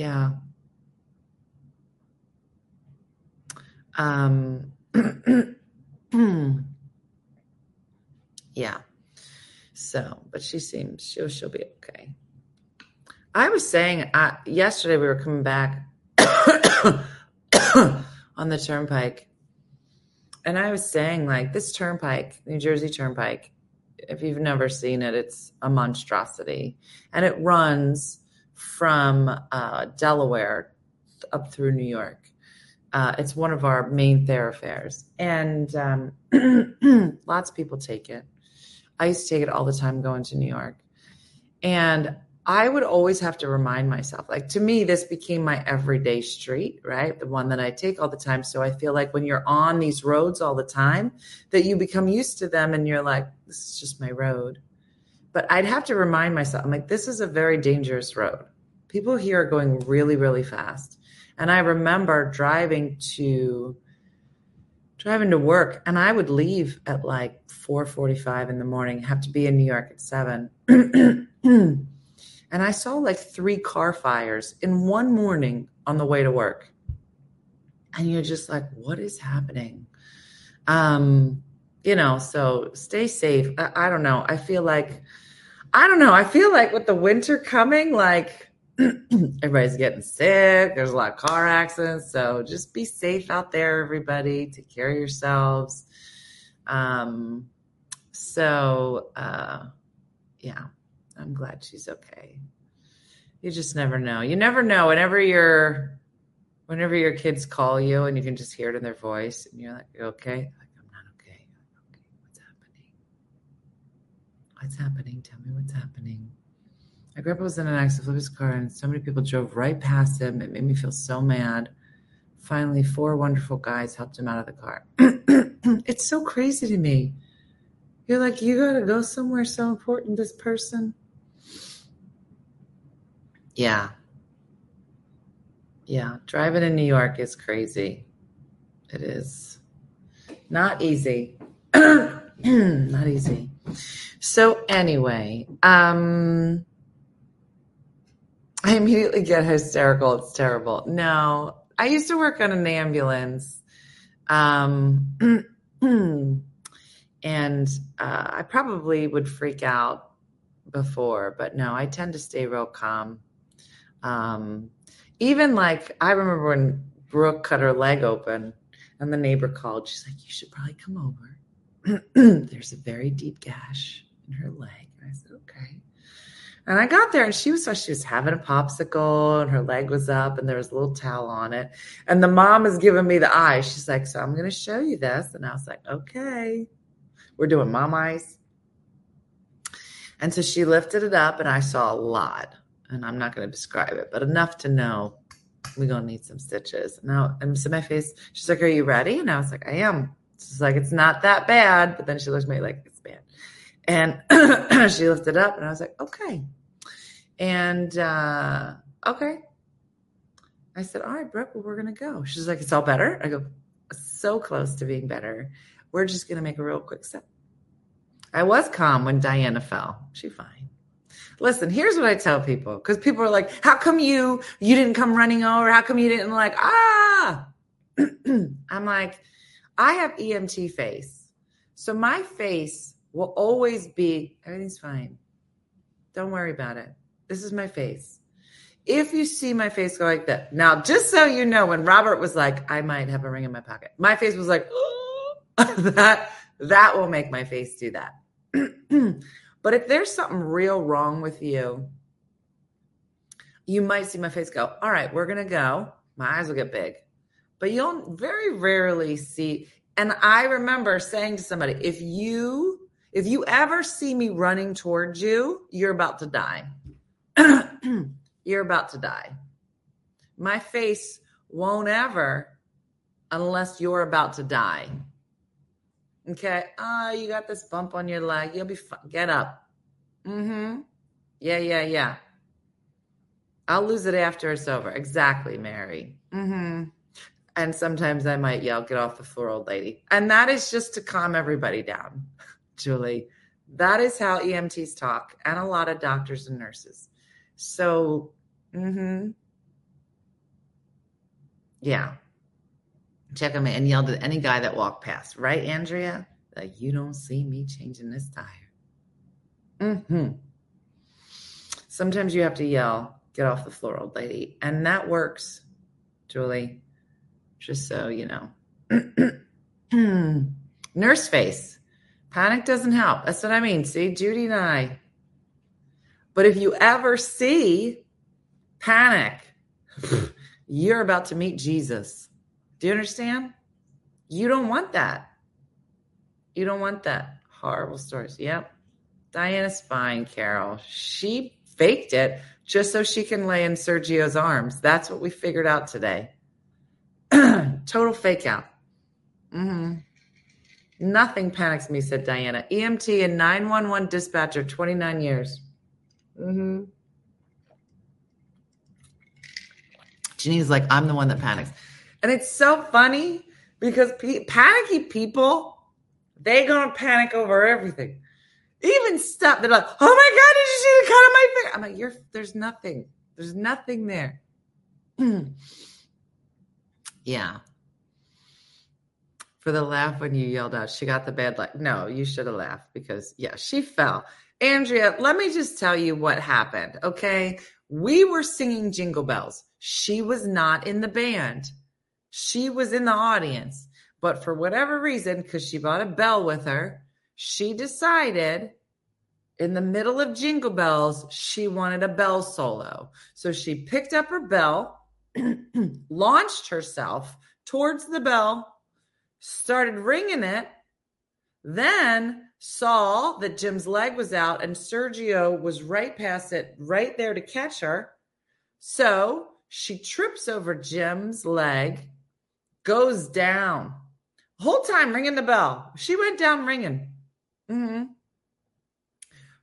Yeah. Um, yeah. So, but she seems she'll she'll be okay. I was saying uh, yesterday we were coming back on the turnpike, and I was saying like this turnpike, New Jersey Turnpike. If you've never seen it, it's a monstrosity, and it runs from uh, Delaware up through New York. Uh, it's one of our main thoroughfares, and um, lots of people take it. I used to take it all the time going to New York, and I would always have to remind myself. Like to me, this became my everyday street, right? The one that I take all the time. So I feel like when you're on these roads all the time, that you become used to them, and you're like, "This is just my road." But I'd have to remind myself, I'm like, "This is a very dangerous road." People here are going really, really fast and I remember driving to driving to work and I would leave at like 4:45 in the morning, have to be in New York at 7. and I saw like three car fires in one morning on the way to work. And you're just like, what is happening? Um, you know, so stay safe. I, I don't know. I feel like I don't know. I feel like with the winter coming, like everybody's getting sick. There's a lot of car accidents. So just be safe out there, everybody. Take care of yourselves. Um, so, uh, yeah, I'm glad she's okay. You just never know. You never know. Whenever you're, whenever your kids call you and you can just hear it in their voice and you're like, okay? Like, I'm not okay. okay. What's happening? What's happening? Tell me what's happening. My grandpa was in an accident, flipped his car, and so many people drove right past him. It made me feel so mad. Finally, four wonderful guys helped him out of the car. it's so crazy to me. You're like, you got to go somewhere so important, this person. Yeah. Yeah. Driving in New York is crazy. It is not easy. not easy. So, anyway, um, I immediately get hysterical. It's terrible. No, I used to work on an ambulance. Um, and uh, I probably would freak out before, but no, I tend to stay real calm. Um, even like, I remember when Brooke cut her leg open and the neighbor called. She's like, You should probably come over. There's a very deep gash in her leg. And I said, Okay. And I got there and she was she was having a popsicle and her leg was up and there was a little towel on it. And the mom is giving me the eye. She's like, So I'm gonna show you this. And I was like, Okay. We're doing mom eyes. And so she lifted it up and I saw a lot. And I'm not gonna describe it, but enough to know we're gonna need some stitches. Now and so my face, she's like, Are you ready? And I was like, I am. She's like, It's not that bad. But then she looked at me like it's bad. And she lifted up and I was like, okay. And uh, okay. I said, All right, Brooke, well, we're going to go. She's like, It's all better. I go, So close to being better. We're just going to make a real quick step. I was calm when Diana fell. She fine. Listen, here's what I tell people because people are like, How come you you didn't come running over? How come you didn't like ah? I'm like, I have EMT face. So my face will always be everything's fine. Don't worry about it. This is my face. If you see my face go like that, now just so you know, when Robert was like, I might have a ring in my pocket, my face was like, oh. that that will make my face do that. but if there's something real wrong with you, you might see my face go, All right, we're gonna go. My eyes will get big. But you'll very rarely see. And I remember saying to somebody, if you if you ever see me running towards you, you're about to die. you're about to die. My face won't ever unless you're about to die. Okay. Oh, you got this bump on your leg. You'll be fine. Get up. Mm-hmm. Yeah, yeah, yeah. I'll lose it after it's over. Exactly, Mary. Mm-hmm. And sometimes I might yell, get off the floor, old lady. And that is just to calm everybody down, Julie. That is how EMTs talk, and a lot of doctors and nurses. So, mm-hmm. yeah. Check me and yelled at any guy that walked past, right, Andrea? You don't see me changing this tire. Mm-hmm. Sometimes you have to yell, get off the floor, old lady. And that works, Julie. Just so you know. Nurse face. Panic doesn't help. That's what I mean. See, Judy and I. But if you ever see panic, you're about to meet Jesus. Do you understand? You don't want that. You don't want that. Horrible stories. Yep. Diana's fine, Carol. She faked it just so she can lay in Sergio's arms. That's what we figured out today. Total fake out. Mm-hmm. Nothing panics me, said Diana. EMT and 911 dispatcher, 29 years. Mm-hmm. Janine's like, I'm the one that panics. And it's so funny because pe- panicky people, they gonna panic over everything. Even stuff, they're like, oh my God, did you see the cut on my finger? I'm like, you're, there's nothing. There's nothing there. yeah for the laugh when you yelled out she got the bad luck no you should have laughed because yeah she fell andrea let me just tell you what happened okay? We were singing jingle bells. She was not in the band. She was in the audience. But for whatever reason because she brought a bell with her she decided in the middle of jingle bells she wanted a bell solo. So she picked up her bell launched herself towards the bell started ringing it, then saw that Jim's leg was out and Sergio was right past it, right there to catch her. So she trips over Jim's leg, goes down. Whole time ringing the bell. She went down ringing. Mm-hmm.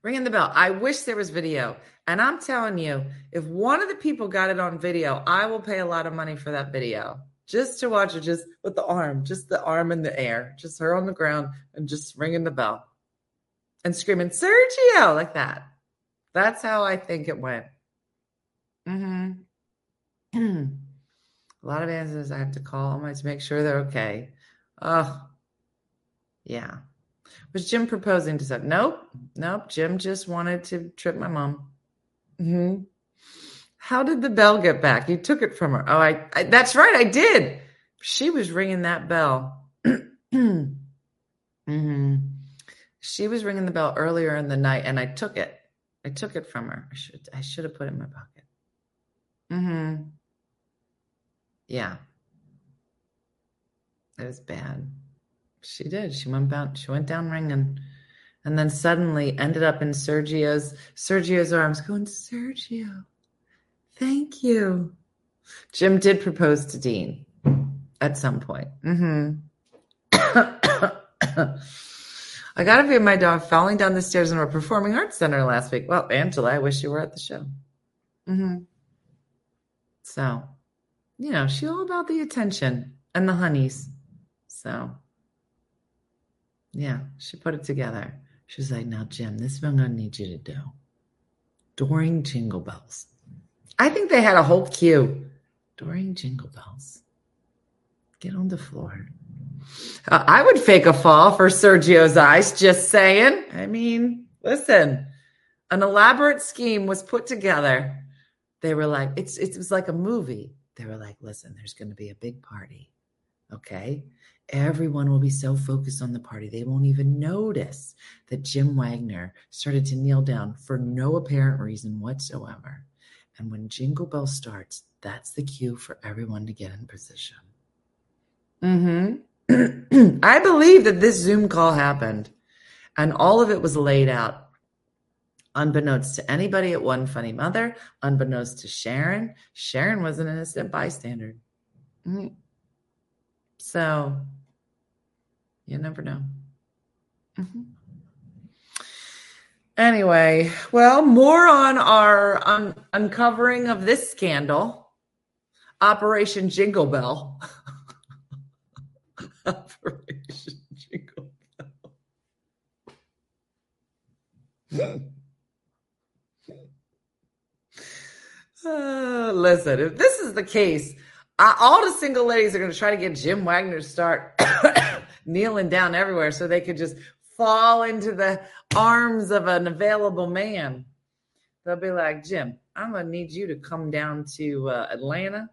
Ringing the bell. I wish there was video. And I'm telling you, if one of the people got it on video, I will pay a lot of money for that video just to watch her just with the arm, just the arm in the air, just her on the ground and just ringing the bell and screaming, Sergio, like that. That's how I think it went. Mm-hmm. A lot of answers I have to call them to make sure they're okay. Oh, yeah. Was Jim proposing to something? Nope. Nope. Jim just wanted to trip my mom. Mm-hmm. How did the bell get back? You took it from her. Oh, I, I that's right, I did. She was ringing that bell. mm-hmm. She was ringing the bell earlier in the night, and I took it. I took it from her. I should I should have put it in my pocket. Mm-hmm. Yeah. It was bad. She did. She went down. She went down ringing, and then suddenly ended up in Sergio's Sergio's arms, going, Sergio. Thank you. Jim did propose to Dean at some point. Mm-hmm. I got a view of my dog falling down the stairs in our performing arts center last week. Well, Angela, I wish you were at the show. Mm-hmm. So, you know, she all about the attention and the honeys. So, yeah, she put it together. She's like, now, Jim, this is what I'm going to need you to do during Jingle Bells. I think they had a whole cue during Jingle Bells. Get on the floor. Uh, I would fake a fall for Sergio's eyes, just saying. I mean, listen, an elaborate scheme was put together. They were like, it's it was like a movie. They were like, listen, there's going to be a big party. Okay. Everyone will be so focused on the party, they won't even notice that Jim Wagner started to kneel down for no apparent reason whatsoever. And when Jingle Bell starts, that's the cue for everyone to get in position. Mm-hmm. I believe that this Zoom call happened and all of it was laid out unbeknownst to anybody at One Funny Mother, unbeknownst to Sharon. Sharon was an innocent bystander. Mhm. So you never know. Mhm. Anyway, well, more on our un- uncovering of this scandal Operation Jingle Bell. Operation Jingle Bell. Uh, listen, if this is the case, I, all the single ladies are going to try to get Jim Wagner to start kneeling down everywhere so they could just fall into the arms of an available man. They'll be like, Jim, I'm going to need you to come down to uh, Atlanta.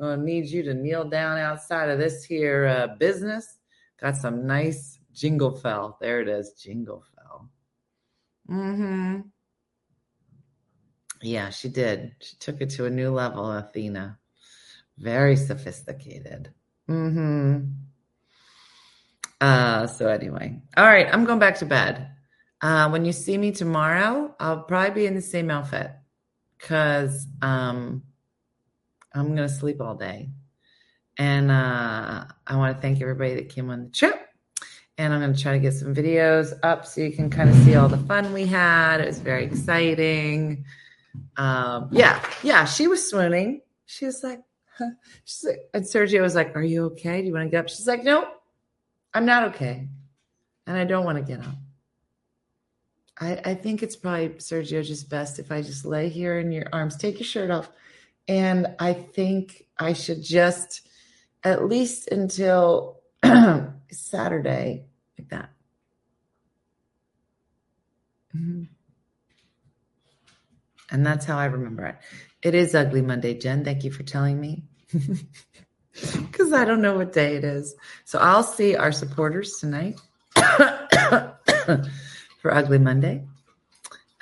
I'm need you to kneel down outside of this here uh, business. Got some nice jingle fell. There it is, jingle fell. Mm-hmm. Yeah, she did. She took it to a new level, Athena. Very sophisticated. Mm-hmm. Uh, so anyway. All right, I'm going back to bed. Uh, when you see me tomorrow, I'll probably be in the same outfit because um, I'm gonna sleep all day. And uh, I want to thank everybody that came on the trip. And I'm going to try to get some videos up so you can kind of see all the fun we had. It was very exciting. Um, yeah, yeah, she was swooning. She was like, huh. She's like, and Sergio was like, Are you okay? Do you want to get up? She's like, Nope, I'm not okay. And I don't want to get up. I, I think it's probably, Sergio, just best if I just lay here in your arms, take your shirt off. And I think I should just, at least until Saturday, like that. Mhm. And that's how I remember it. It is Ugly Monday, Jen. Thank you for telling me. Because I don't know what day it is. So I'll see our supporters tonight for Ugly Monday.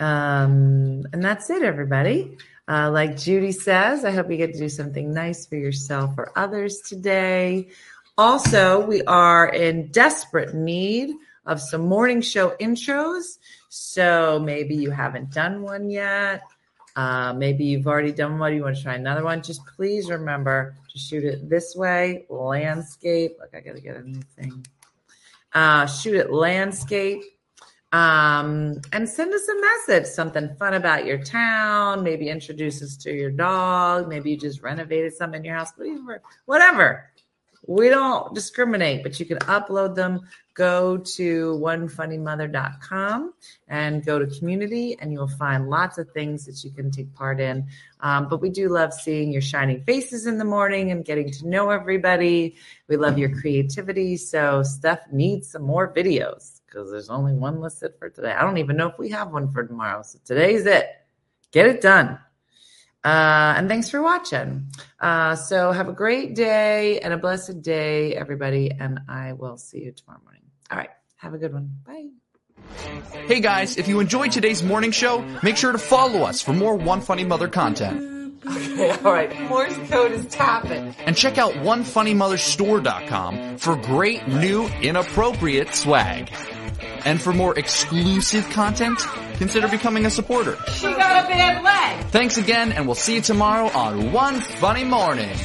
Um, and that's it, everybody. Uh, like Judy says, I hope you get to do something nice for yourself or others today. Also, we are in desperate need of some morning show intros. So maybe you haven't done one yet. Uh, maybe you've already done one. You want to try another one. Just please remember to shoot it this way landscape. Look, I got to get a new thing. Uh, shoot it landscape um, and send us a message something fun about your town maybe introduce us to your dog maybe you just renovated something in your house whatever whatever. We don't discriminate but you can upload them. Go to onefunnymother.com and go to community and you'll find lots of things that you can take part in. Um, but we do love seeing your shining faces in the morning and getting to know everybody. We love your creativity so steph needs some more videos because there's only one listed for today. I don't even know if we have one for tomorrow. So today's it. Get it done. Uh, and thanks for watching. Uh, so have a great day and a blessed day, everybody. And I will see you tomorrow morning. All right. Have a good one. Bye. Hey guys, if you enjoyed today's morning show, make sure to follow us for more One Funny Mother content. Okay. All right. Morse code is tapping. And check out OneFunnyMotherStore.com for great new inappropriate swag. And for more exclusive content, consider becoming a supporter. She got a bad leg. Thanks again, and we'll see you tomorrow on One Funny Morning.